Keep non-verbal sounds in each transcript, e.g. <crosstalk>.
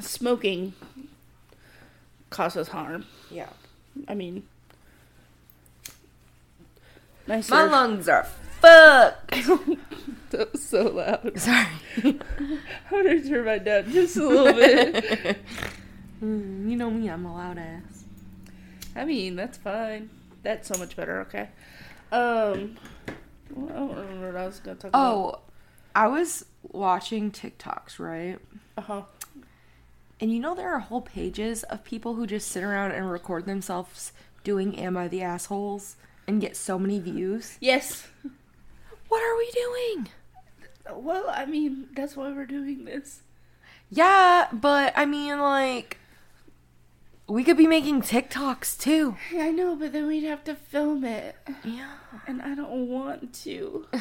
smoking causes harm. Yeah. I mean, nice. My lungs are fucked. <laughs> that was so loud. Sorry. <laughs> I'm gonna turn my down just a little bit. Mm, you know me, I'm a loud ass. I mean, that's fine. That's so much better. Okay. Um, well, I don't remember what I was gonna talk about. Oh, I was watching TikToks, right? uh huh. And you know there are whole pages of people who just sit around and record themselves doing Am I the Assholes and get so many views. Yes. What are we doing? Well, I mean, that's why we're doing this. Yeah, but I mean like we could be making TikToks too. I know, but then we'd have to film it, Yeah. and I don't want to. <laughs>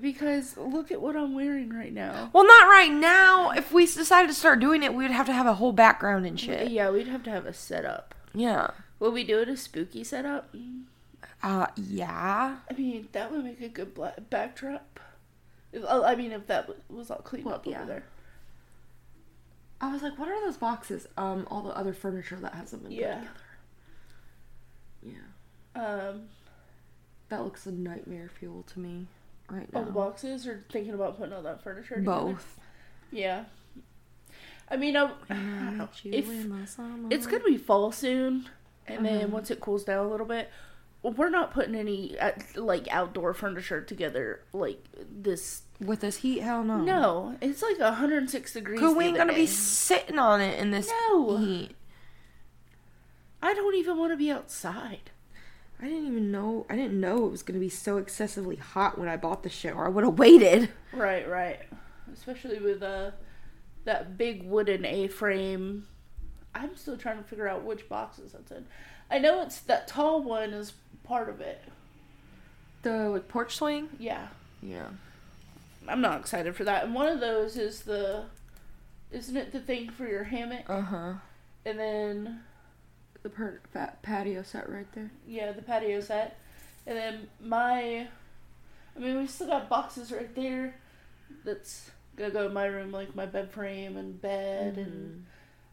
because look at what I'm wearing right now. Well, not right now. If we decided to start doing it, we would have to have a whole background and shit. Yeah, we'd have to have a setup. Yeah. Will we do it a spooky setup? Uh, yeah. I mean, that would make a good bla- backdrop. If, oh, I mean, if that was all cleaned Well, up yeah. over there. I was like, what are those boxes? Um, all the other furniture that hasn't been Yeah. put together. Yeah. Um, That looks a nightmare fuel to me right now. all the boxes, or thinking about putting all that furniture together? Both. Yeah. I mean, I, if it's gonna be fall soon, and then Uh-huh. once it cools down a little bit, we're not putting any uh, like outdoor furniture together like this. with this heat, hell no. No, it's like 106 degrees. Cause we ain't gonna be sitting on it in this No. heat. I don't even want to be outside. I didn't even know. I didn't know it was gonna be so excessively hot when I bought the shit, or I would have waited. Right, right. Especially with uh that big wooden A-frame. I'm still trying to figure out which boxes that's in. I know it's that tall one is part of it. The like, porch swing. Yeah. Yeah. I'm not excited for that. And one of those is the isn't it the thing for your hammock? Uh huh. And then The per- patio set right there. yeah, the patio set. And then my I mean we still got boxes right there that's gonna go in my room, like my bed frame and bed and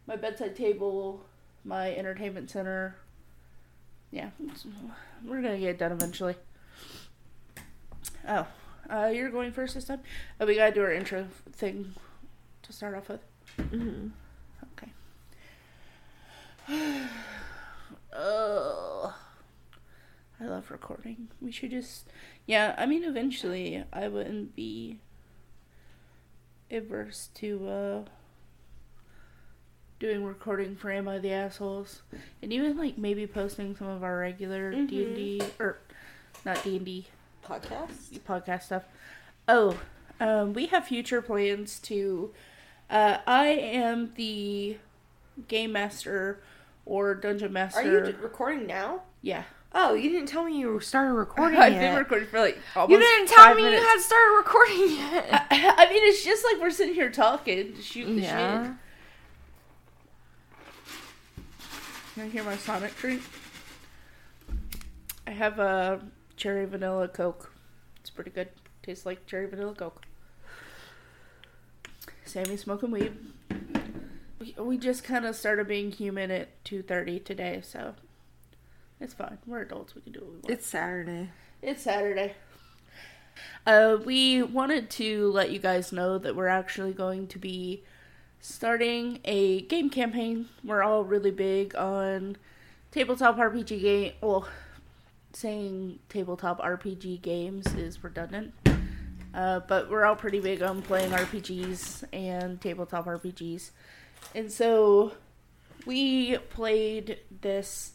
my bedside table, my entertainment center. Yeah, we're gonna get it done eventually. Oh, uh, you're going first this time. Oh, we gotta do our intro thing to start off with. Mm-hmm. Okay. oh, Recording. We should just, yeah. I mean, eventually, I wouldn't be averse to uh doing recording for Am I the Assholes, and even like maybe posting some of our regular D and D or not D and D Podcast. podcast stuff. Oh, um, we have future plans to. Uh, I am the game master or dungeon master. Are you d- recording now? yeah, Oh, you didn't tell me you started <laughs> recording I've yet. been recording for like almost. you didn't tell five me minutes. you had started recording <laughs> yet. I, I mean, it's just like we're sitting here talking, shooting the yeah. shit. Can I hear my Sonic drink? I have a cherry vanilla Coke. It's pretty good. Tastes like cherry vanilla Coke. Sami smoking weed. We, we just kind of started being human at 2.30 today, so it's fine. We're adults. We can do what we want. It's Saturday. It's Saturday. Uh, we wanted to let you guys know that we're actually going to be starting a game campaign. We're all really big on tabletop RPG game. Well, saying tabletop RPG games is redundant. Uh, but we're all pretty big on playing RPGs and tabletop RPGs. And so we played this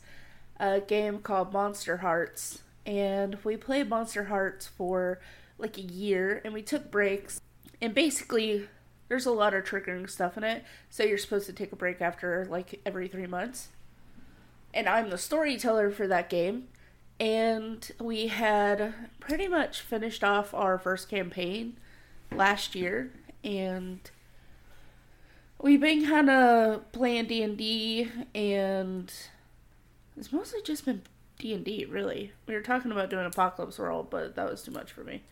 uh, game called Monster Hearts. And we played Monster Hearts for like a year and we took breaks. And basically, there's a lot of triggering stuff in it. So you're supposed to take a break after like every three months. And I'm the storyteller for that game and we had pretty much finished off our first campaign last year and we've been kind of playing d&d and it's mostly just been d&d really we were talking about doing apocalypse world but that was too much for me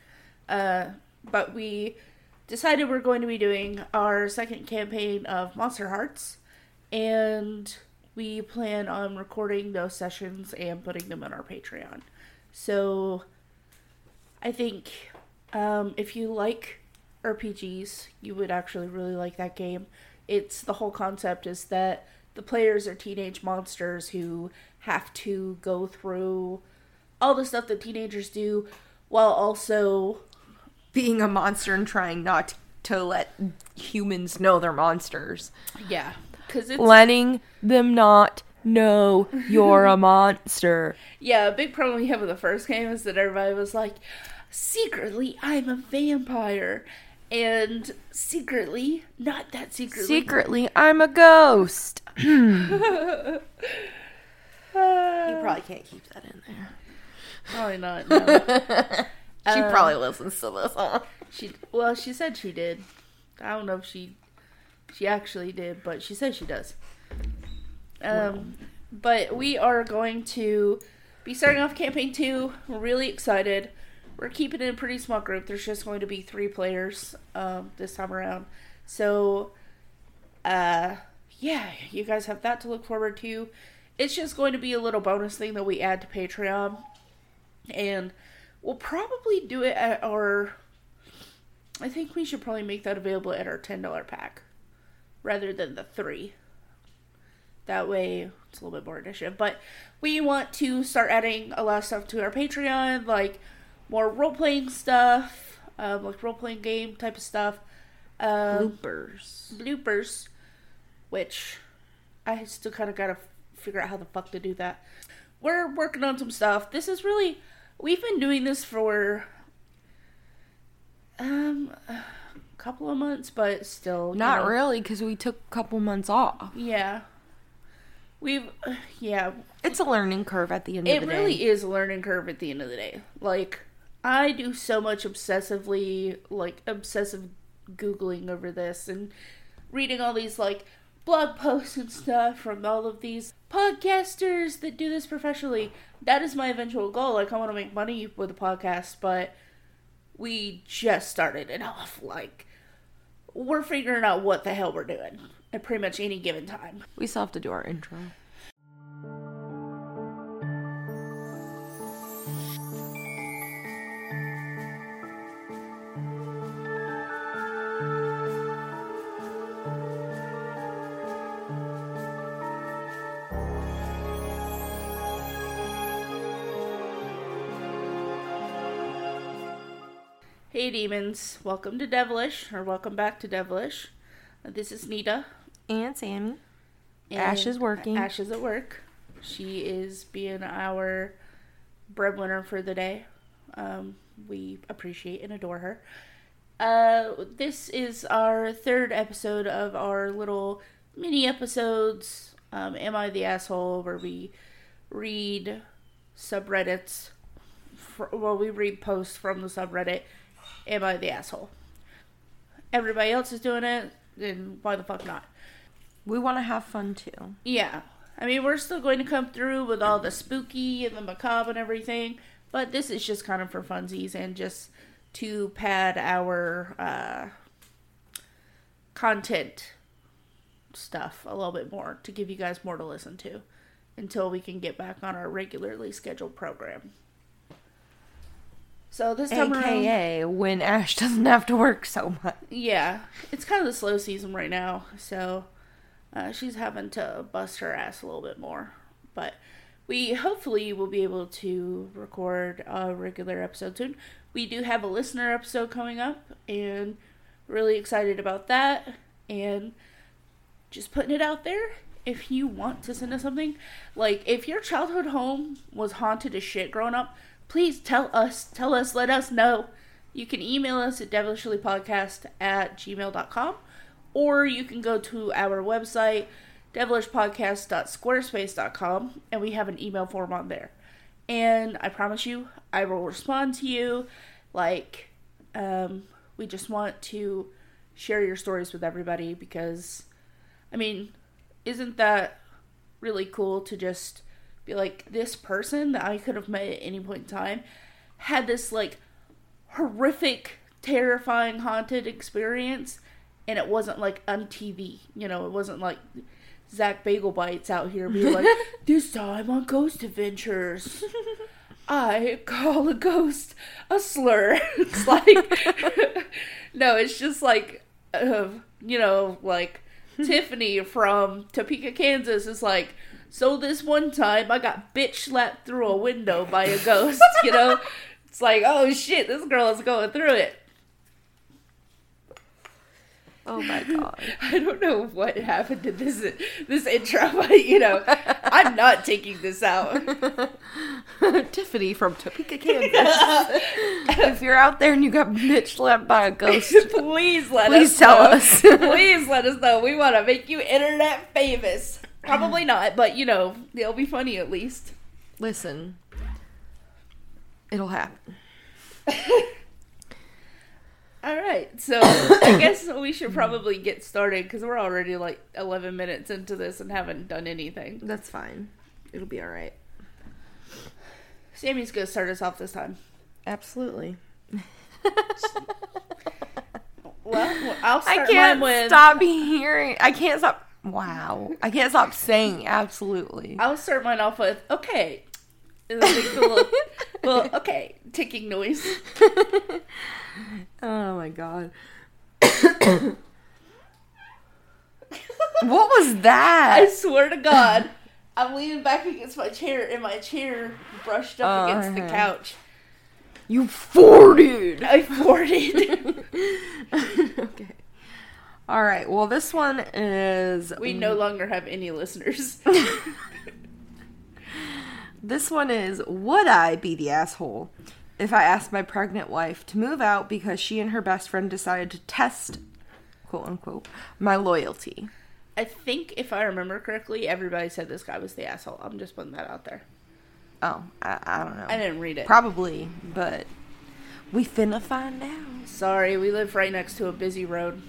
uh, but we decided we're going to be doing our second campaign of Monster Hearts, and we plan on recording those sessions and putting them on our Patreon. So, I think um, if you like RPGs, you would actually really like that game. It's the whole concept is that the players are teenage monsters who have to go through all the stuff that teenagers do while also Being a monster and trying not to let humans know they're monsters. yeah it's Letting them not know you're a <laughs> monster. yeah a big problem we have with the first game is that everybody was like secretly i'm a vampire and secretly not that secretly Secretly, I'm a ghost. <laughs> <clears throat> Uh, You probably can't keep that in there. probably not no. <laughs> She Um, probably listens to this, huh? She well, she said she did. I don't know if she she actually did, but she says she does. Um, but we are going to be starting off campaign two. We're really excited. We're keeping it a pretty small group. There's just going to be three players um, this time around. So, uh, yeah, you guys have that to look forward to. It's just going to be a little bonus thing that we add to Patreon, and we'll probably do it at our I think we should probably make that available at our ten dollar pack rather than the three. That way it's a little bit more initiative. But we want to start adding a lot of stuff to our Patreon, like more role playing stuff, um, like role playing game type of stuff. Um, Bloopers. bloopers, which I still kind of gotta figure out how the fuck to do that. We're working on some stuff. This is really we've been doing this for um a couple of months, but still you Not know, really, because we took a couple months off. Yeah, we've yeah. It's a learning curve at the end of the day. It the really day. is a learning curve at the end of the day. Like I do so much obsessively, like obsessive googling over this and reading all these like blog posts and stuff from all of these podcasters that do this professionally. That is my eventual goal. Like I want to make money with the podcast, but we just started it off. Like we're figuring out what the hell we're doing at pretty much any given time. We still have to do our intro. Hey demons, welcome to Devilish, or welcome back to Devilish. This is Nita. And Sami. and Ash is working. Ash is at work. She is being our breadwinner for the day. Um, we appreciate and adore her. Uh, this is our third episode of our little mini episodes. Um, Am I the asshole? Where we read subreddits. fr- Well, we read posts from the subreddit. Am I the asshole? Everybody else is doing it, then why the fuck not? We want to have fun too. Yeah. I mean, we're still going to come through with all the spooky and the macabre and everything, but this is just kind of for funsies and just to pad our uh, content stuff a little bit more to give you guys more to listen to until we can get back on our regularly scheduled program. So this time around, AKA when Ash doesn't have to work so much. yeah, it's kind of the slow season right now, so uh, she's having to bust her ass a little bit more. But we hopefully will be able to record a regular episode soon. We do have a listener episode coming up, and really excited about that. And just putting it out there. If you want to send us something, like if your childhood home was haunted as shit growing up, please tell us, tell us, let us know. You can email us at devilishlypodcast at gmail.com or you can go to our website, devilishpodcast.squarespace.com, and we have an email form on there. And I promise you, I will respond to you. Like, um, we just want to share your stories with everybody because, I mean, isn't that really cool to just be like, this person that I could have met at any point in time had this, like, horrific terrifying haunted experience, and it wasn't like on TV. You know, it wasn't like Zach Bagel Bites out here being like, <laughs> "This time on Ghost Adventures." I call a ghost a slur. <laughs> It's like, <laughs> no, it's just like, uh, you know, like Tiffany from Topeka, Kansas is like, so this one time I got bitch slapped through a window by a ghost, <laughs> you know? It's like, oh shit, this girl is going through it. Oh my god. <laughs> I don't know what happened to this this intro, <laughs> but you know, I'm not taking this out. Tiffany from Topeka, Kansas. if you're out there and you got bitch slapped by a ghost, Please let please us tell know. us. Please let us know. We want to make you internet famous. Probably not, but you know, it'll be funny at least. Listen, it'll happen. <laughs> All right, so I <coughs> guess we should probably get started because we're already like 11 minutes into this and haven't done anything. That's fine. It'll be all right. Sami's gonna start us off this time. Absolutely. <laughs> Well, I'll I can't mine with. stop hearing. I can't stop. Wow. I can't stop saying absolutely. I'll start mine off with okay. And then make the little, <laughs> little okay ticking noise. <laughs> Oh my god. what was that? I swear to God, I'm leaning back against my chair, and my chair brushed up Oh, against the uh-huh. couch. You farted. I farted. <laughs> okay. All right. Well, this one is we no longer have any listeners. <laughs> This one is Would I be the asshole if I asked my pregnant wife to move out because she and her best friend decided to test, quote unquote, my loyalty? I think if I remember correctly, everybody said this guy was the asshole. I'm just putting that out there. Oh, I, I don't know. I didn't read it. Probably, but we finna find out. Sorry, we live right next to a busy road.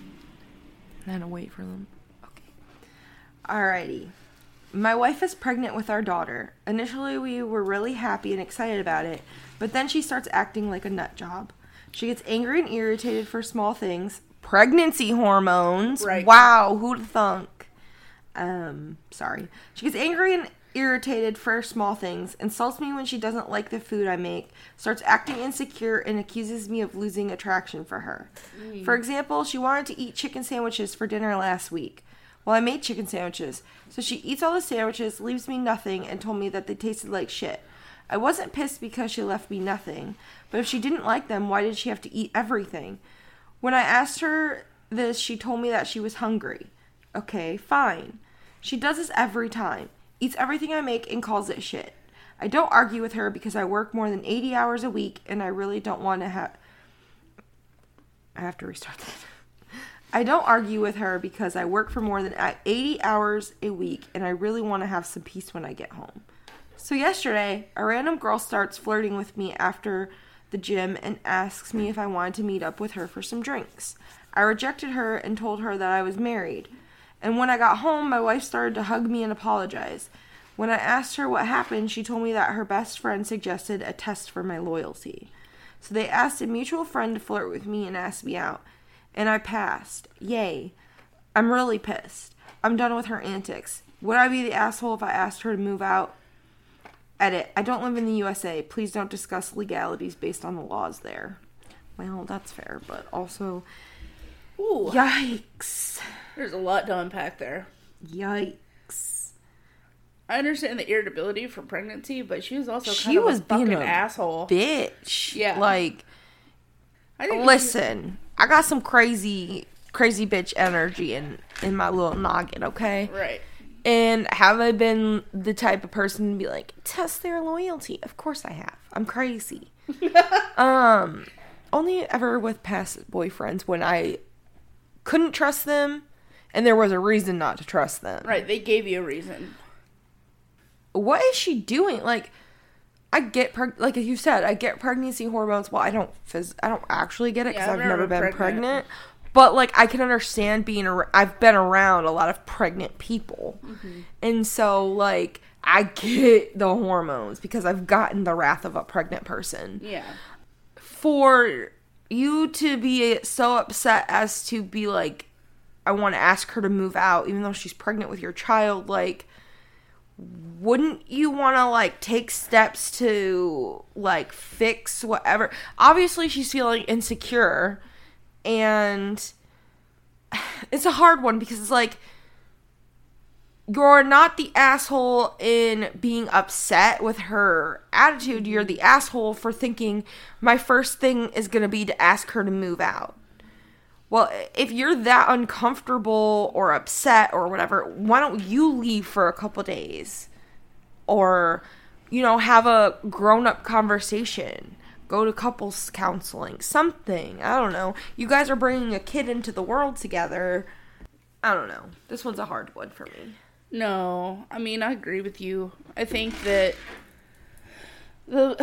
I had to wait for them. Okay. Alrighty. My wife is pregnant with our daughter. Initially, we were really happy and excited about it, but then she starts acting like a nut job. She gets angry and irritated for small things. Pregnancy hormones. Right. Wow, who'd thunk? Um, sorry. She gets angry and irritated for small things, insults me when she doesn't like the food I make, starts acting insecure, and accuses me of losing attraction for her. Mm. For example, she wanted to eat chicken sandwiches for dinner last week. Well, I made chicken sandwiches. So she eats all the sandwiches, leaves me nothing, and told me that they tasted like shit. I wasn't pissed because she left me nothing, but if she didn't like them, why did she have to eat everything? When I asked her this, she told me that she was hungry. Okay, fine. She does this every time. Eats everything I make and calls it shit. I don't argue with her because I work more than 80 hours a week and I really don't want to have. I have to restart that. I don't argue with her because I work for more than 80 hours a week and I really want to have some peace when I get home. So, yesterday, a random girl starts flirting with me after the gym and asks me if I wanted to meet up with her for some drinks. I rejected her and told her that I was married. And when I got home, my wife started to hug me and apologize. When I asked her what happened, she told me that her best friend suggested a test for my loyalty. So they asked a mutual friend to flirt with me and ask me out. And I passed. Yay. I'm really pissed. I'm done with her antics. Would I be the asshole if I asked her to move out? Edit. I don't live in the USA. Please don't discuss legalities based on the laws there. Well, that's fair, but also. Ooh, Yikes. There's a lot to unpack there. Yikes. I understand the irritability from pregnancy, but she was also kind She of was a fucking being a asshole. Bitch. Yeah. Like, I listen, I got some crazy, crazy bitch energy in, in my little noggin, okay? right. And have I been the type of person to be like, test their loyalty? Of course I have. I'm crazy. <laughs> um, only ever with past boyfriends when I couldn't trust them and there was a reason not to trust them. Right, they gave you a reason. What is she doing? Like, I get preg- like you said, I get pregnancy hormones. Well, I don't phys- I don't actually get it because Yeah, I've I've never been pregnant. pregnant. But like, I can understand being. Ar- I've been around a lot of pregnant people, Mm-hmm. and so like I get the hormones because I've gotten the wrath of a pregnant person Yeah. for you to be so upset as to be like, I want to ask her to move out, even though she's pregnant with your child, like, wouldn't you want to like take steps to like fix whatever? Obviously, she's feeling insecure, and <sighs> it's a hard one because it's like you're not the asshole in being upset with her attitude. You're mm-hmm. the asshole for thinking my first thing is going to be to ask her to move out. Well, if you're that uncomfortable or upset or whatever, why don't you leave for a couple days? Or, you know, have a grown up conversation. Go to couples counseling. Something. I don't know. You guys are bringing a kid into the world together. I don't know. This one's a hard one for me. No, I mean I agree with you. I think that the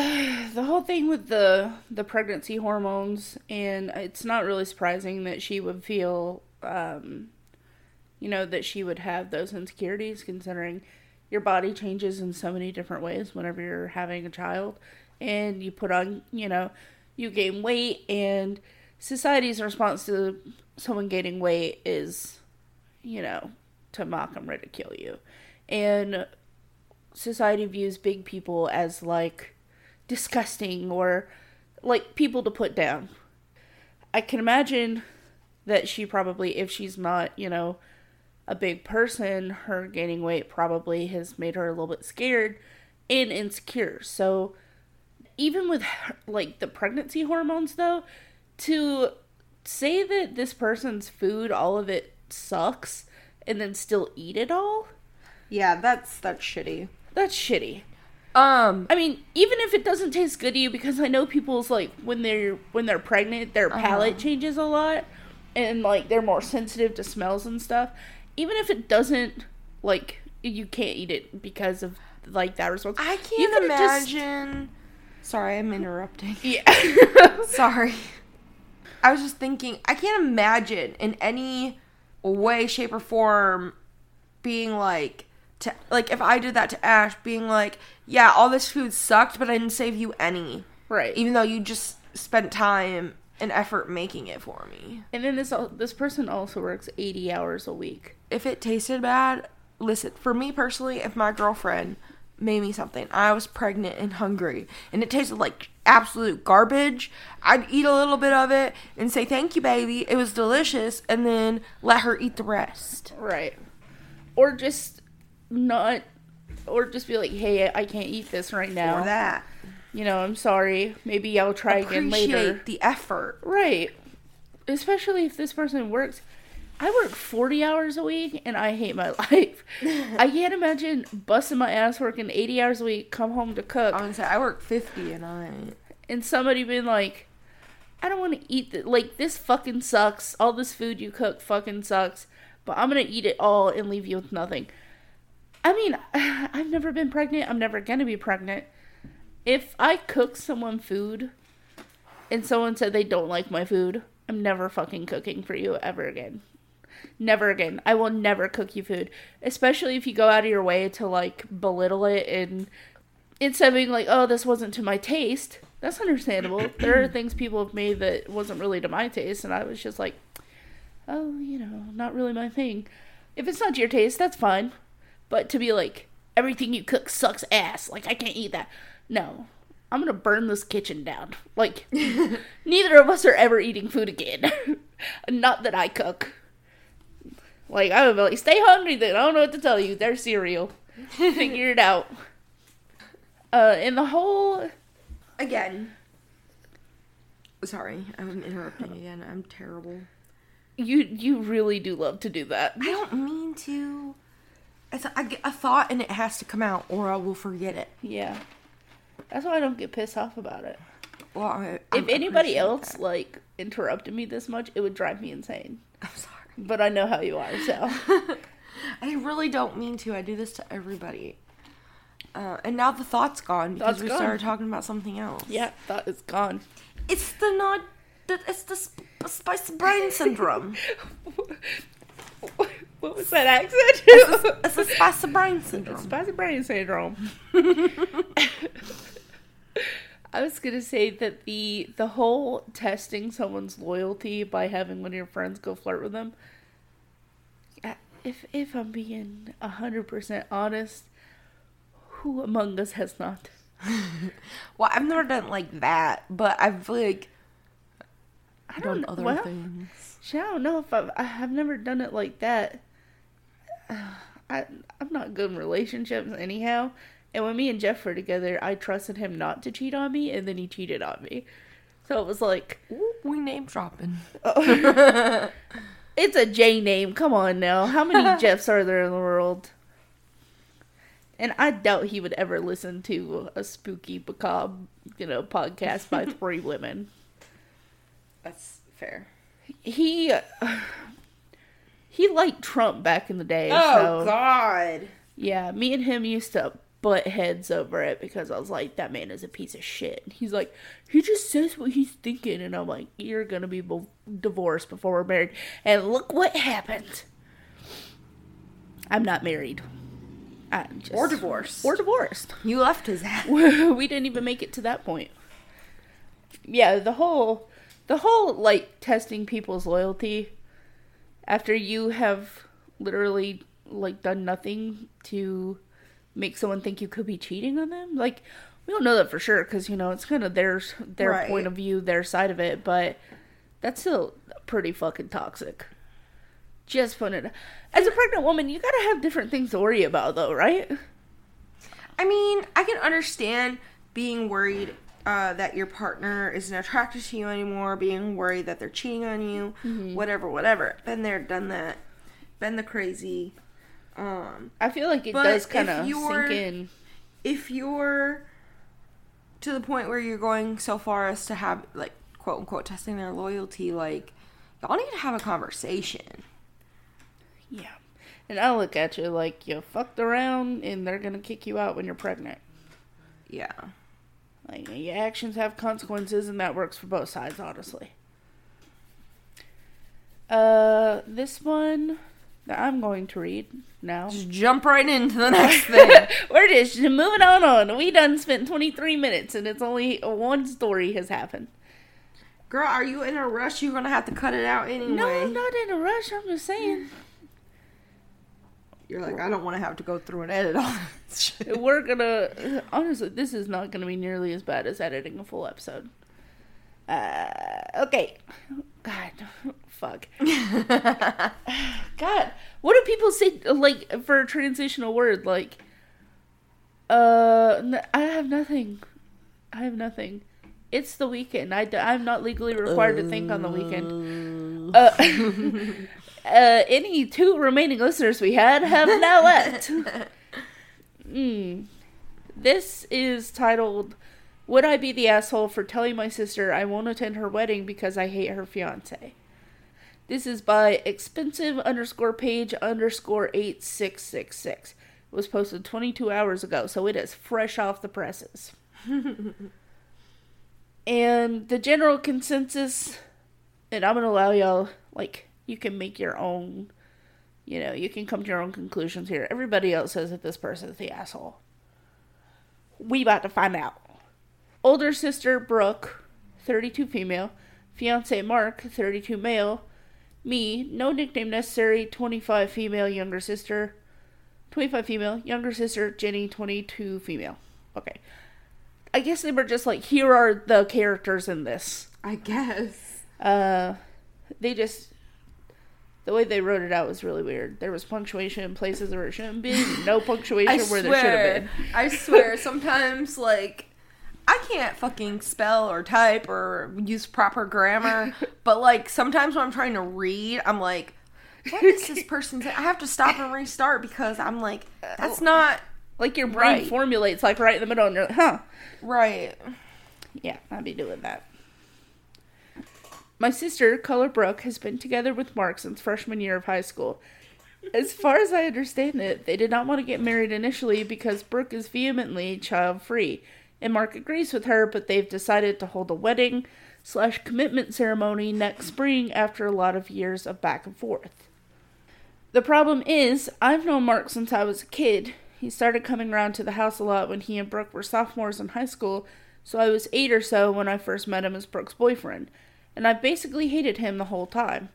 <sighs> the whole thing with the the pregnancy hormones and it's not really surprising that she would feel um you know that she would have those insecurities considering your body changes in so many different ways whenever you're having a child and you put on, you know, you gain weight and society's response to someone gaining weight is you know, to mock and ridicule you. And society views big people as like disgusting or like people to put down. I can imagine that she probably, if she's not, you know, a big person, her gaining weight probably has made her a little bit scared and insecure. So, even with her, like the pregnancy hormones, though, to say that this person's food, all of it sucks, and then still eat it all, Yeah, that's that's shitty. that's shitty. Um, I mean, even if it doesn't taste good to you, because I know people's like when they're when they're pregnant, their palate changes a lot, and like they're more sensitive to smells and stuff. Even if it doesn't, like you can't eat it because of like that response. I can't could've just- imagine. Sorry, I'm interrupting. yeah. <laughs> Sorry. <laughs> I was just thinking, I can't imagine in any way, shape, or form being like, to like if I did that to Ash, being like, yeah, all this food sucked, but I didn't save you any, right. even though you just spent time and effort making it for me. and then this this person also works eighty hours a week. If it tasted bad, listen, for me personally, if my girlfriend made me something, I was pregnant and hungry, and it tasted like absolute garbage, I'd eat a little bit of it and say, Thank you, baby. It was delicious, and then let her eat the rest. Right. Or just not, or just be like, hey, I can't eat this right now. Or that. You know, I'm sorry. Maybe I'll try again later. Appreciate the effort. Right. Especially if this person works. I work 40 hours a week and I hate my <laughs> life. I can't imagine busting my ass working 80 hours a week, come home to cook, say I work 50 and I. and somebody being like, I don't want to eat this. Like, this fucking sucks. All this food you cook fucking sucks. But I'm going to eat it all and leave you with nothing. I mean, <sighs> I've never been pregnant. I'm never going to be pregnant. If I cook someone food and someone said they don't like my food, I'm never fucking cooking for you ever again. Never again. I will never cook you food. Especially if you go out of your way to like belittle it and instead of being like, oh, this wasn't to my taste, that's understandable. <clears throat> there are things people have made that wasn't really to my taste, and I was just like, oh, you know, not really my thing. If it's not to your taste, that's fine. But to be like, everything you cook sucks ass, like, I can't eat that. No. I'm gonna burn this kitchen down. Like, <laughs> neither of us are ever eating food again. <laughs> not that I cook. Like, I would be like, stay hungry then. I don't know what to tell you. There's cereal. <laughs> Figure it out. Uh, and the whole Again. Sorry, I'm interrupting again. I'm terrible. you you really do love to do that. I don't mean to. It's, I get a thought and it has to come out or I will forget it. Yeah. That's why I don't get pissed off about it. Well, I, If anybody else that. like interrupted me this much, it would drive me insane. I'm sorry. But I know how you are, so <laughs> I really don't mean to. I do this to everybody. Uh, and now the thought's gone because Thought's we gone. started talking about something else. yeah, thought it's gone. It's the not. The, it's the sp- spicy brain syndrome. <laughs> <laughs> what was that accent? it's the <laughs> spicy brain syndrome. Spicy brain syndrome. <laughs> I was gonna say that the the whole testing someone's loyalty by having one of your friends go flirt with them. uh, If if I'm being hundred percent honest, who among us has not? Well, I've never done like that, but I've like I done don't other well, things. Shit, I don't know if I've I have never done it like that. <sighs> I I'm not good in relationships anyhow. And when me and Jeff were together, I trusted him not to cheat on me, and then he cheated on me. So it was like, Ooh, we name dropping. <laughs> it's a J name. Come on now, how many <laughs> Jeffs are there in the world? And I doubt he would ever listen to a spooky, macabre, you know, podcast by <laughs> three women. That's fair. He <sighs> he liked Trump back in the day. Oh so God. yeah, me and him used to butt heads over it because I was like, that man is a piece of shit. And he's like, he just says what he's thinking, and I'm like, you're gonna be bo- divorced before we're married, and look what happened. I'm not married. I'm just, Or divorced. Or divorced. You left his ass. <laughs> we didn't even make it to that point. Yeah, the whole the whole like testing people's loyalty after you have literally like done nothing to make someone think you could be cheating on them. Like we don't know that for sure because you know it's kind of their their Right. point of view, their side of it, but that's still pretty fucking toxic. Just putting it as a pregnant woman, you gotta have different things to worry about, though, right? I mean, I can understand being worried uh, that your partner isn't attracted to you anymore, being worried that they're cheating on you, whatever, whatever. Been there, done that. Been the crazy. Um, I feel like it does kind of sink in. if you're to the point where you're going so far as to have like quote unquote testing their loyalty, like y'all need to have a conversation. Yeah. And I look at you like you fucked around and they're gonna kick you out when you're pregnant. Yeah. Like your actions have consequences and that works for both sides, honestly. Uh this one that I'm going to read now. Just jump right into the <laughs> next <laughs> thing. We're just moving on on. We done spent 23 minutes and it's only one story has happened. Girl, are you in a rush? You're gonna have to cut it out anyway. No, I'm not in a rush. I'm just saying. You're like, I don't want to have to go through and edit all <laughs> this shit. We're gonna honestly, this is not gonna be nearly as bad as editing a full episode. Uh, okay. God, <laughs> fuck. <laughs> God, what do people say like for a transitional word? Like, uh, I have nothing. I have nothing. It's the weekend. I, I'm not legally required to think on the weekend. Uh, uh, any two remaining listeners we had have now left. <laughs> Mm. This is titled Would I Be the Asshole for Telling My Sister I Won't Attend Her Wedding Because I Hate Her Fiance? This is by expensive underscore page underscore 8666. It was posted 22 hours ago, so it is fresh off the presses. <laughs> and the general consensus, and I'm going to allow y'all, like, you can make your own, you know, you can come to your own conclusions here. Everybody else says that this person is the asshole. We about to find out. Older sister Brooke, 32 female. Fiance Mark, 32 male. Me, no nickname necessary, 25 female, younger sister. 25 female, younger sister Jenny, 22 female. Okay. I guess they were just like, here are the characters in this. I guess. Uh, they just the way they wrote it out was really weird. There was punctuation in places where it shouldn't be, <laughs> no punctuation where there should have been. I swear. Sometimes, like, I can't fucking spell or type or use proper grammar, <laughs> but like sometimes when I'm trying to read, I'm like, what is this <laughs> person saying? I have to stop and restart because I'm like, that's oh. not Like your brain Right. formulates like right in the middle, and you're like, huh? right. Yeah, I'd be doing that. My sister, Color Brooke, has been together with Mark since freshman year of high school. As far as I understand it, they did not want to get married initially because Brooke is vehemently child free, and Mark agrees with her, but they've decided to hold a wedding slash commitment ceremony next spring after a lot of years of back and forth. The problem is, I've known Mark since I was a kid. He started coming around to the house a lot when he and Brooke were sophomores in high school, so I was eight or so when I first met him as Brooke's boyfriend, and I've basically hated him the whole time.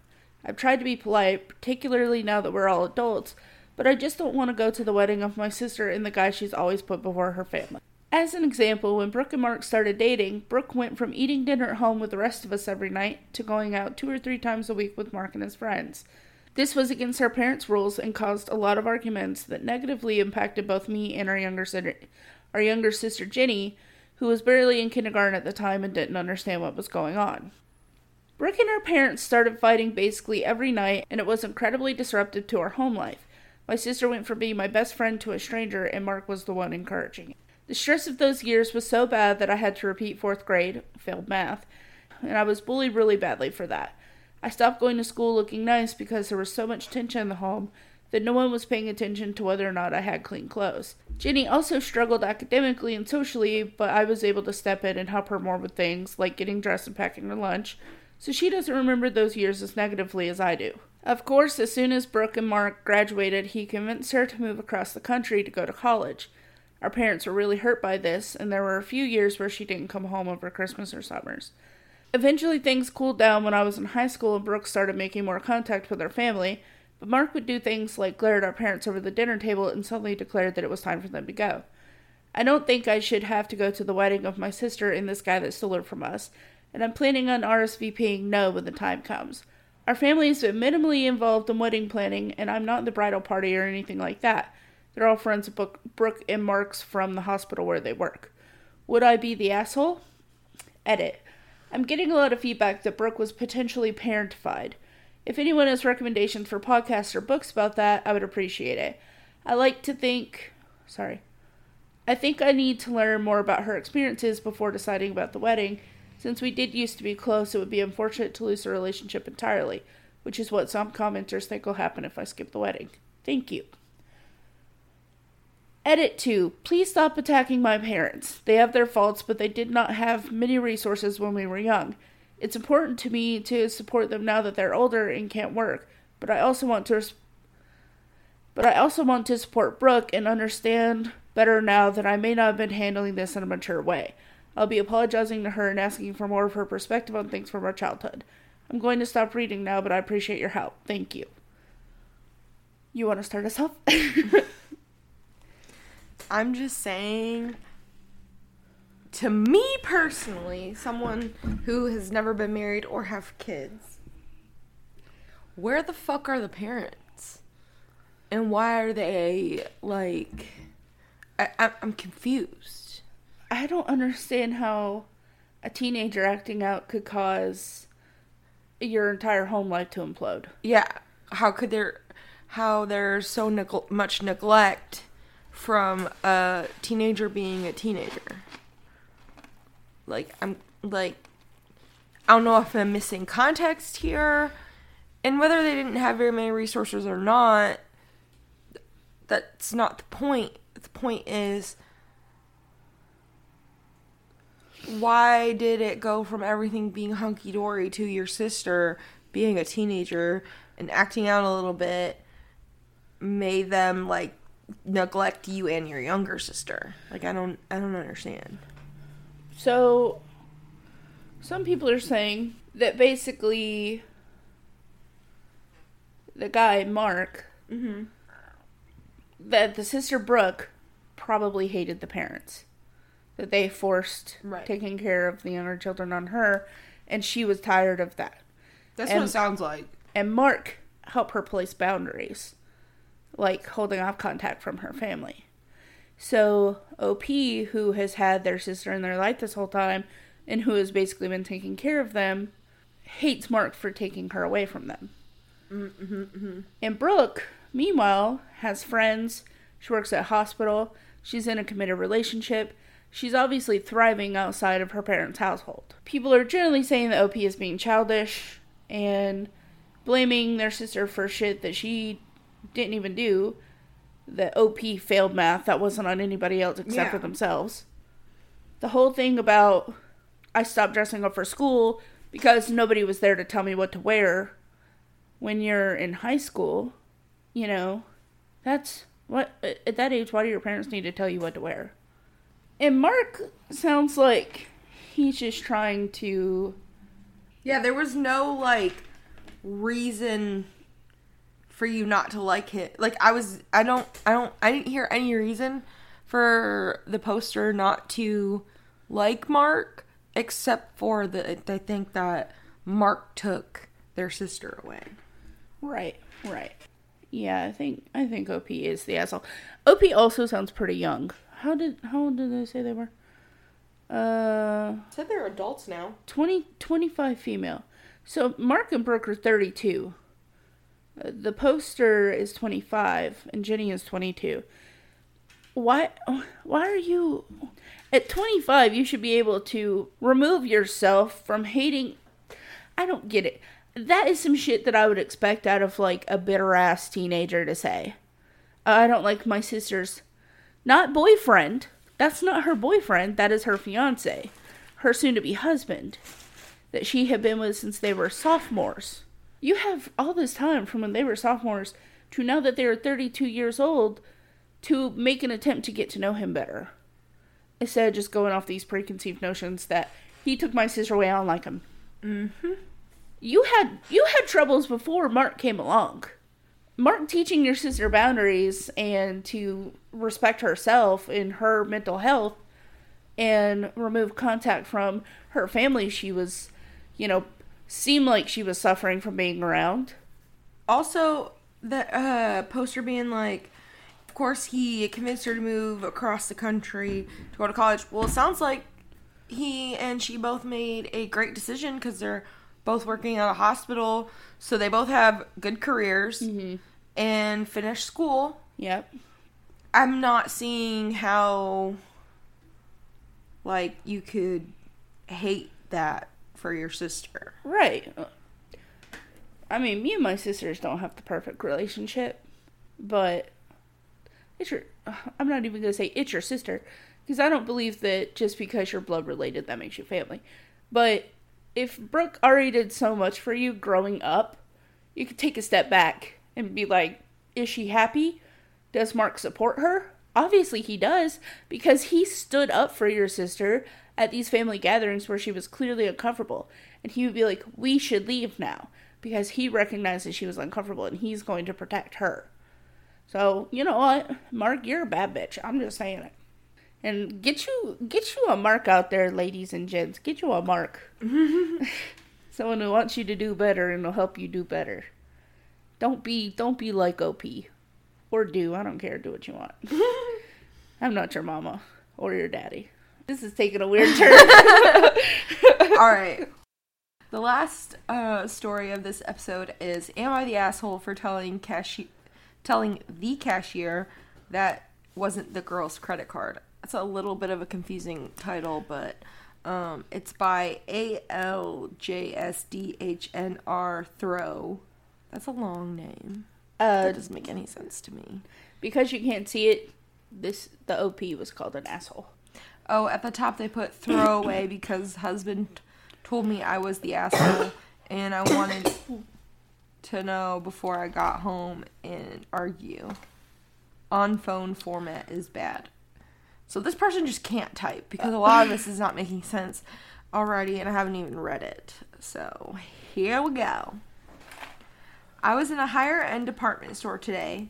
I've tried to be polite, particularly now that we're all adults, but I just don't want to go to the wedding of my sister and the guy she's always put before her family. As an example, when Brooke and Mark started dating, Brooke went from eating dinner at home with the rest of us every night to going out two or three times a week with Mark and his friends. This was against her parents' rules and caused a lot of arguments that negatively impacted both me and our younger sister, our younger sister Jenny, who was barely in kindergarten at the time and didn't understand what was going on. Brooke and her parents started fighting basically every night, and it was incredibly disruptive to our home life. My sister went from being my best friend to a stranger, and Mark was the one encouraging it. The stress of those years was so bad that I had to repeat fourth grade, failed math, and I was bullied really badly for that. I stopped going to school looking nice because there was so much tension in the home that no one was paying attention to whether or not I had clean clothes. Jenny also struggled academically and socially, but I was able to step in and help her more with things like getting dressed and packing her lunch, so she doesn't remember those years as negatively as I do. Of course, as soon as Brooke and Mark graduated, he convinced her to move across the country to go to college. Our parents were really hurt by this, and there were a few years where she didn't come home over Christmas or summers. Eventually, things cooled down when I was in high school and Brooke started making more contact with our family, but Mark would do things like glare at our parents over the dinner table and suddenly declare that it was time for them to go. I don't think I should have to go to the wedding of my sister and this guy that stole her from us, and I'm planning on RSVPing no when the time comes. Our family has been minimally involved in wedding planning, and I'm not the bridal party or anything like that. They're all friends of Brooke and Mark's from the hospital where they work. Would I be the asshole? Edit. I'm getting a lot of feedback that Brooke was potentially parentified. If anyone has recommendations for podcasts or books about that, I would appreciate it. I like to think. Sorry. I think I need to learn more about her experiences before deciding about the wedding since we did used to be close, it would be unfortunate to lose the relationship entirely, which is what some commenters think will happen if I skip the wedding. Thank you. Edit 2. Please stop attacking my parents. They have their faults, but they did not have many resources when we were young. It's important to me to support them now that they're older and can't work, but I also want to res- but I also want to support Brooke and understand better now that I may not have been handling this in a mature way. I'll be apologizing to her and asking for more of her perspective on things from our childhood. I'm going to stop reading now, but I appreciate your help. Thank you. You want to start us off? <laughs> I'm just saying, to me personally, someone who has never been married or have kids, where the fuck are the parents? And why are they like. I, I'm confused. I don't understand how a teenager acting out could cause your entire home life to implode. Yeah, how could there how there's so neg- much neglect from a teenager being a teenager? Like I'm like I don't know if I'm missing context here and whether they didn't have very many resources or not that's not the point. The point is why did it go from everything being hunky dory to your sister being a teenager and acting out a little bit made them like neglect you and your younger sister? Like I don't I don't understand. So some people are saying that basically the guy Mark mm-hmm. that the sister Brooke probably hated the parents that they forced right. taking care of the younger children on her, and she was tired of that. That's and, what it sounds like. And Mark helped her place boundaries, like holding off contact from her family. So OP, who has had their sister in their life this whole time, and who has basically been taking care of them, hates Mark for taking her away from them. Mm-hmm, mm-hmm. And Brooke, meanwhile, has friends. She works at a hospital. She's in a committed relationship. She's obviously thriving outside of her parents' household. People are generally saying that OP is being childish and blaming their sister for shit that she didn't even do. That OP failed math, that wasn't on anybody else except yeah. for themselves. The whole thing about I stopped dressing up for school because nobody was there to tell me what to wear when you're in high school, you know, that's what at that age why do your parents need to tell you what to wear? And Mark sounds like he's just trying to. Yeah, there was no like reason for you not to like it. Like I was I don't I don't I didn't hear any reason for the poster not to like Mark except for the I think that Mark took their sister away. Right, right. Yeah, I think I think OP is the asshole. OP also sounds pretty young. How did how old did they say they were? Uh, Said they're adults now. 20, 25 female. So Mark and Brooke are 32. Uh, The poster is 25 and Jenny is 22. Why why are you at 25 you should be able to remove yourself from hating I don't get it. That is some shit that I would expect out of like a bitter ass teenager to say. I don't like my sister's not boyfriend. That's not her boyfriend. That is her fiance, her soon to be husband, that she had been with since they were sophomores. You have all this time from when they were sophomores to now that they are 32 years old to make an attempt to get to know him better. Instead of just going off these preconceived notions that he took my sister away, I don't like him. Mm-hmm. You had you had troubles before Mark came along. Mark teaching your sister boundaries and to respect herself and her mental health and remove contact from her family she was, you know, seemed like she was suffering from being around. Also, the uh, poster being like, of course, he convinced her to move across the country to go to college. Well, it sounds like he and she both made a great decision because they're both working at a hospital, so they both have good careers and finished school. Yep. I'm not seeing how, like, you could hate that for your sister. Right. I mean, me and my sisters don't have the perfect relationship, but it's your. I'm not even gonna say it's your sister, because I don't believe that just because you're blood related that makes you family. But if Brooke already did so much for you growing up, you could take a step back and be like, is she happy? Does Mark support her? Obviously he does, because he stood up for your sister at these family gatherings where she was clearly uncomfortable. And he would be like, we should leave now, because he recognized that she was uncomfortable and he's going to protect her. So, you know what? Mark, you're a bad bitch. I'm just saying it. And get you get you a mark out there, ladies and gents. Get you a mark. <laughs> <laughs> Someone who wants you to do better and will help you do better. Don't be don't be like OP. Or do, I don't care, do what you want. <laughs> I'm not your mama or your daddy. This is taking a weird turn. <laughs> All right. The last uh, story of this episode is: Am I the asshole for telling cashier, telling the cashier that wasn't the girl's credit card? It's a little bit of a confusing title, but um, it's by A L J S D H N R Throw. That's a long name. uh, That doesn't make any sense to me. because you can't see it, this the OP was called an asshole. Oh, at the top they put throwaway <coughs> because husband told me I was the asshole and I wanted to know before I got home and argue. On phone format is bad. So this person just can't type because a lot of this is not making sense already and I haven't even read it. So here we go. I was in a higher end department store today.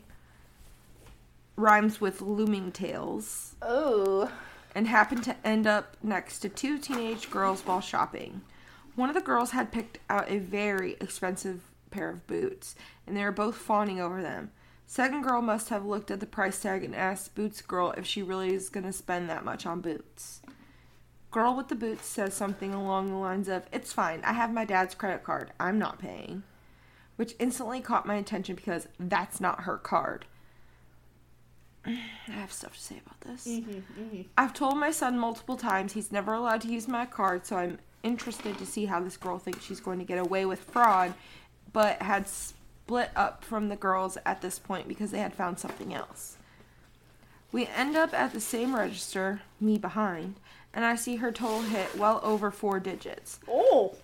Rhymes with looming tales Oh. and happened to end up next to two teenage girls while shopping. One of the girls had picked out a very expensive pair of boots, and they were both fawning over them. Second girl must have looked at the price tag and asked Boots girl if she really is going to spend that much on boots. Girl with the boots says something along the lines of, It's fine, I have my dad's credit card, I'm not paying. Which instantly caught my attention because that's not her card. I have stuff to say about this. Mm-hmm, mm-hmm. I've told my son multiple times he's never allowed to use my card, so I'm interested to see how this girl thinks she's going to get away with fraud, but had split up from the girls at this point because they had found something else. We end up at the same register, me behind, and I see her total hit well over four digits. Oh.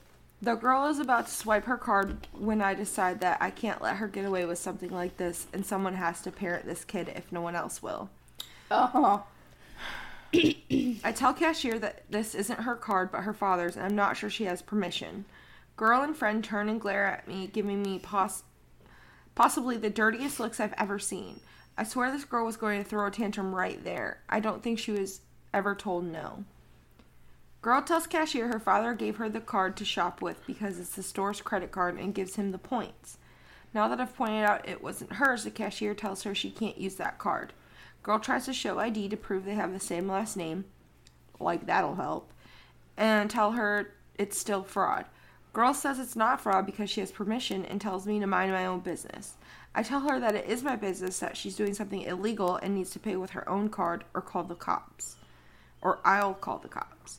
The girl is about to swipe her card when I decide that I can't let her get away with something like this and someone has to parent this kid if no one else will. Uh-huh. I tell cashier that this isn't her card but her father's, and I'm not sure she has permission. Girl and friend turn and glare at me, giving me pos- possibly the dirtiest looks I've ever seen. I swear this girl was going to throw a tantrum right there. I don't think she was ever told no. Girl tells cashier her father gave her the card to shop with because it's the store's credit card and gives him the points. Now that I've pointed out it wasn't hers, the cashier tells her she can't use that card. Girl tries to show ID to prove they have the same last name, like that'll help, and tell her it's still fraud. Girl says it's not fraud because she has permission and tells me to mind my own business. I tell her that it is my business that she's doing something illegal and needs to pay with her own card or call the cops. Or I'll call the cops.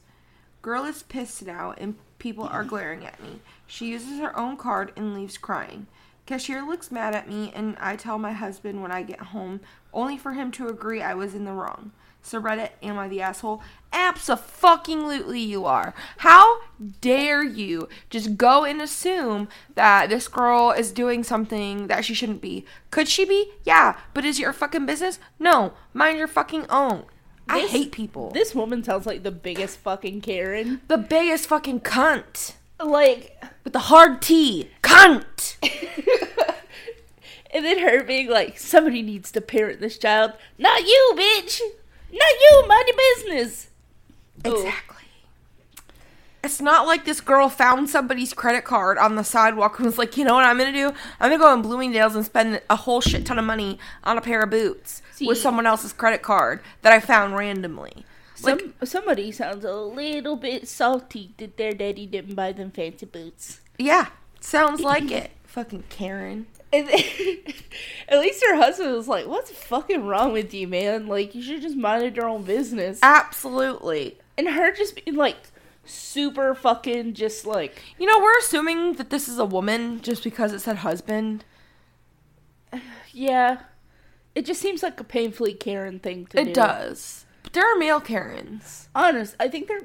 Girl is pissed now and people are glaring at me. She uses her own card and leaves crying. Cashier looks mad at me and I tell my husband when I get home, only for him to agree I was in the wrong. So Reddit, am I the asshole? Absolutely you are. How dare you just go and assume that this girl is doing something that she shouldn't be? Could she be? Yeah, but is your fucking business? No, mind your fucking own. I This- hate people. This woman sounds like the biggest fucking Karen. the biggest fucking cunt Like, with the hard T. Cunt. <laughs> and then her being like, somebody needs to parent this child. Not you, bitch. Not you. Mind your business. Exactly. It's not like this girl found somebody's credit card on the sidewalk and was like, you know what I'm gonna do? I'm gonna go in Bloomingdale's and spend a whole shit ton of money on a pair of boots See- with someone else's credit card that I found randomly. Like, Some somebody sounds a little bit salty that their daddy didn't buy them fancy boots. yeah, sounds like <laughs> it. Fucking Karen. <laughs> At least her husband was like, "What's fucking wrong with you, man? Like, you should just mind your own business." Absolutely. And her just being like, super fucking just like, You know, we're assuming that this is a woman just because it said husband. yeah. It just seems like a painfully Karen thing to do. It does. But there are male Karens. Honest, I think they're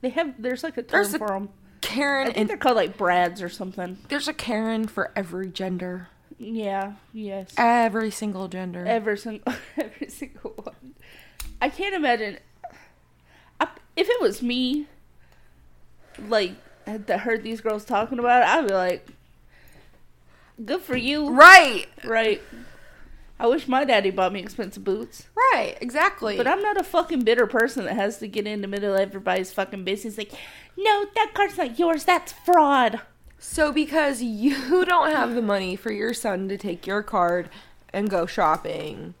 they have there's like a term There's a- for them. I Karen think and they're called like Brads or something. there's a Karen for every gender. Yeah. Yes. Every single gender. Every single, <laughs> every single one. I can't imagine. I, if it was me, like that heard these girls talking about it, I'd be like, "Good for you." Right. Right. I wish my daddy bought me expensive boots. Right, exactly. But I'm not a fucking bitter person that has to get in the middle of everybody's fucking business. Like, no, that card's not yours. That's fraud. so because you <laughs> don't have the money for your son to take your card and go shopping,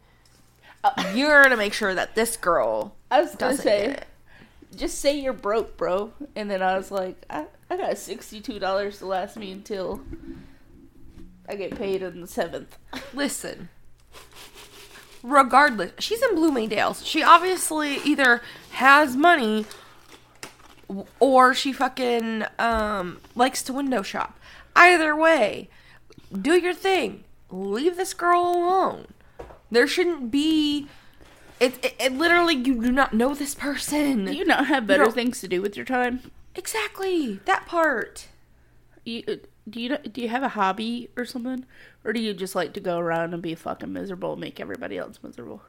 uh, you're gonna make sure that this girl I was gonna say. Just say you're broke, bro. And then I was like, I, I got sixty-two dollars to last me until I get paid on the seventh. Listen. Regardless, she's in Bloomingdale's. She obviously either has money or she fucking um likes to window shop. Either way, do your thing. Leave this girl alone. There shouldn't be it, it, it literally you do not know this person. Do you not have better don't- things to do with your time? exactly. That part. You, uh, do you do you have a hobby or something, or do you just like to go around and be fucking miserable and make everybody else miserable?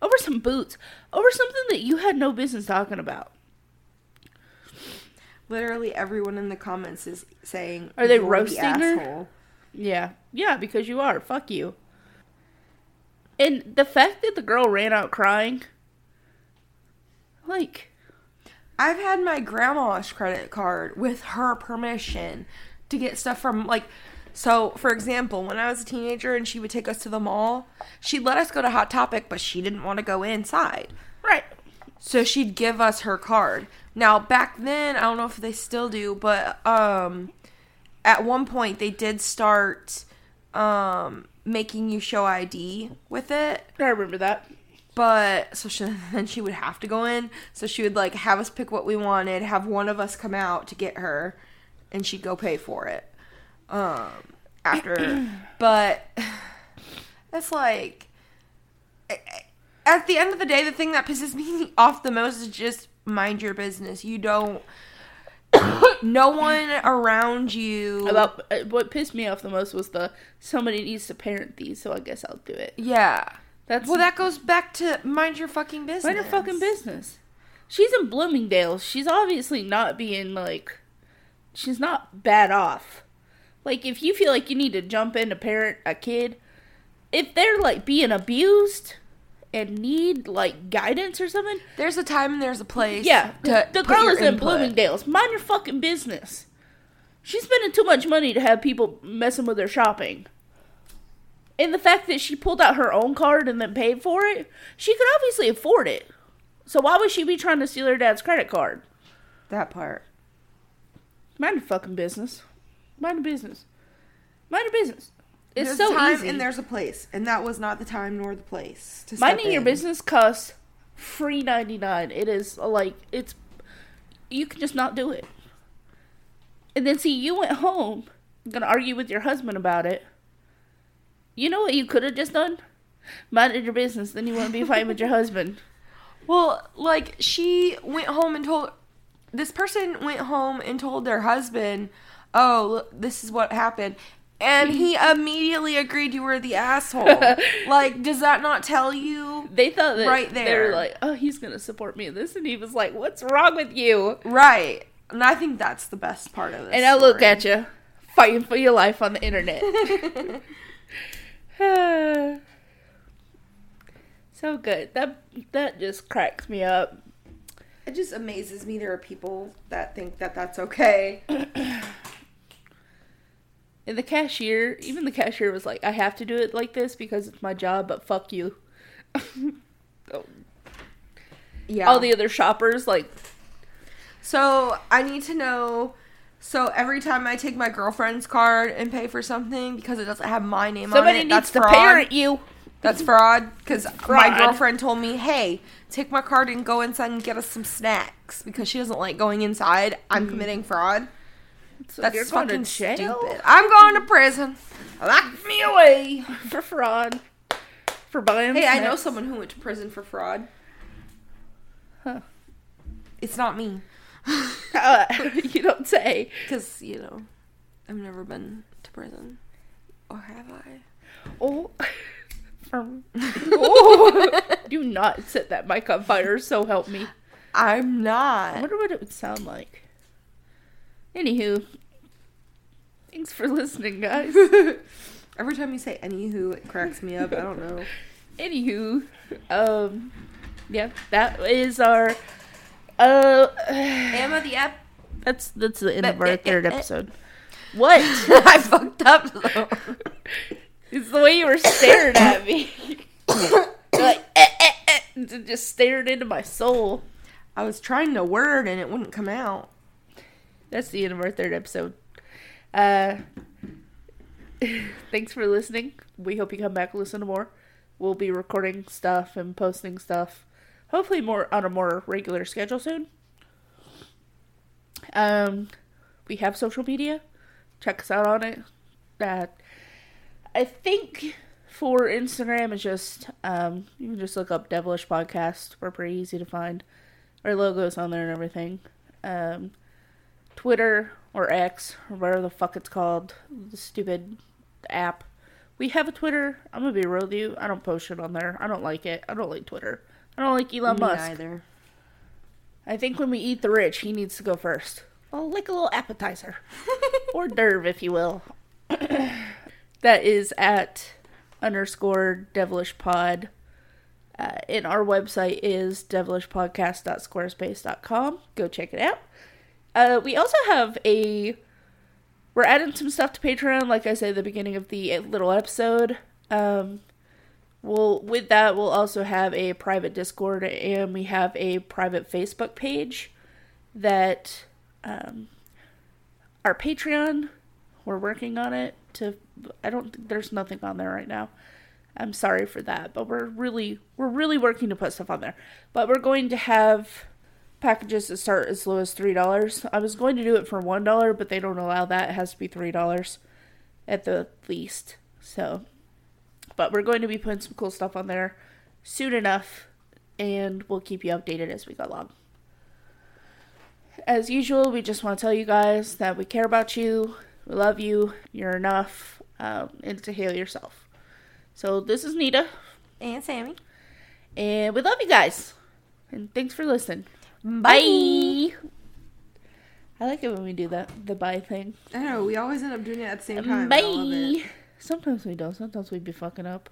Over some boots, over something that you had no business talking about. Literally everyone in the comments is saying Are they "You're the roasting her?" Yeah, yeah, because you are. Fuck you. And the fact that the girl ran out crying, like, I've had my grandma's credit card with her permission to get stuff from like so for example, when I was a teenager and she would take us to the mall, she'd let us go to Hot Topic, but she didn't want to go inside. right. So she'd give us her card. Now back then, I don't know if they still do, but um at one point they did start um making you show ID with it. I remember that. But so she, <laughs> then she would have to go in. So she would like have us pick what we wanted, have one of us come out to get her, and she'd go pay for it. Um, after, <clears throat> but <sighs> it's like at the end of the day, the thing that pisses me <laughs> off the most is just mind your business. You don't. <coughs> no one around you. About uh, what pissed me off the most was the somebody needs to parent these, so I guess I'll do it. yeah. That's Well, that goes back to mind your fucking business. mind your fucking business. She's in Bloomingdale's. She's obviously not being like, she's not bad off. Like if you feel like you need to jump in to parent a kid, if they're like being abused and need like guidance or something, There's a time and there's a place. yeah, to the girl is in input. Bloomingdale's. Mind your fucking business. She's spending too much money to have people messing with her shopping. And the fact that she pulled out her own card and then paid for it, she could obviously afford it. So why would she be trying to steal her dad's credit card? That part. Mind your fucking business. Mind your business. Mind your business. It's there's so time easy. and there's a place, and that was not the time nor the place to step Minding your business costs free ninety nine. It is like it's you can just not do it. And then see you went home gonna argue with your husband about it. You know what you could have just done? Minded your business, then you wouldn't be fighting with your husband. <laughs> Well, like she went home and told this person went home and told their husband, "Oh, look, this is what happened." And he <laughs> immediately agreed you were the asshole. <laughs> like, does that not tell you? They thought that Right there. they were like, Oh, he's gonna support me in this and he was like, What's wrong with you? Right. And I think that's the best part of this. And I look at you, fighting for your life on the internet. <laughs> so good. That that just cracks me up. It just amazes me there are people that think that that's okay. <clears throat> And the cashier, even the cashier was like, "I have to do it like this because it's my job, but fuck you." <laughs> Oh, Yeah. All the other shoppers like, So I need to know. So every time I take my girlfriend's card and pay for something because it doesn't have my name somebody on it, needs that's to fraud. parent you. That's fraud. Because <laughs> my girlfriend told me, "Hey, take my card and go inside and get us some snacks because she doesn't like going inside." I'm mm. committing fraud. So That's fucking stupid. I'm going to prison. Lock me away. <laughs> for fraud, for buying. Hey, I know someone who went to prison for fraud. Huh. It's not me. <laughs> Uh, <laughs> you don't say. Because, you know, I've never been to prison. Or have I? Oh. Um, oh. Do not set that mic on fire, so help me. I'm not. I wonder what it would sound like. Anywho, thanks for listening, guys. <laughs> Every time you say anywho, it cracks me up. I don't know. <laughs> Anywho, um, yeah, that is our. Uh, <sighs> Emma the app. that's that's the end of our third episode. <laughs> What? I fucked up though. it's the way you were staring at me. <coughs> like, eh, eh, eh, just stared into my soul. I was trying to word and it wouldn't come out. That's the end of our third episode. Uh, <laughs> thanks for listening. We hope you come back and listen to more. We'll be recording stuff and posting stuff, hopefully more on a more regular schedule soon. Um, we have social media. Check us out on it. Uh, I think for Instagram it's just um, you can just look up Devilish Podcast. We're pretty easy to find. Our logo's on there and everything. Um, Twitter or X or whatever the fuck it's called, the stupid app. We have a Twitter. I'm gonna be real with you. I don't post shit on there. I don't like it. I don't like Twitter. I don't like Elon Me Musk. Either. I think when we eat the rich, he needs to go first. Well, like a little appetizer. <laughs> or d'oeuvre, if you will. <coughs> that is at underscore devilish pod. Uh, and our website is devilishpodcast.squarespace.com. Go check it out. Uh, we also have a. We're adding some stuff to Patreon, like I said at the beginning of the little episode. Um, We'll with that we'll also have a private Discord and we have a private Facebook page that um, our Patreon we're working on it to I don't think there's nothing on there right now. I'm sorry for that, but we're really we're really working to put stuff on there. But we're going to have packages that start as low as three dollars. I was going to do it for one dollar, but they don't allow that. It has to be three dollars at the least. So but we're going to be putting some cool stuff on there soon enough, and we'll keep you updated as we go along. As usual, we just want to tell you guys that we care about you, we love you, you're enough, um, and to heal yourself. So, this is Nita. And Sami. And we love you guys. And thanks for listening. Bye. Bye. I like it when we do that, the bye thing. I know, we always end up doing it at the same um, time. I love it. Bye. Sometimes we don't. Sometimes we'd be fucking up.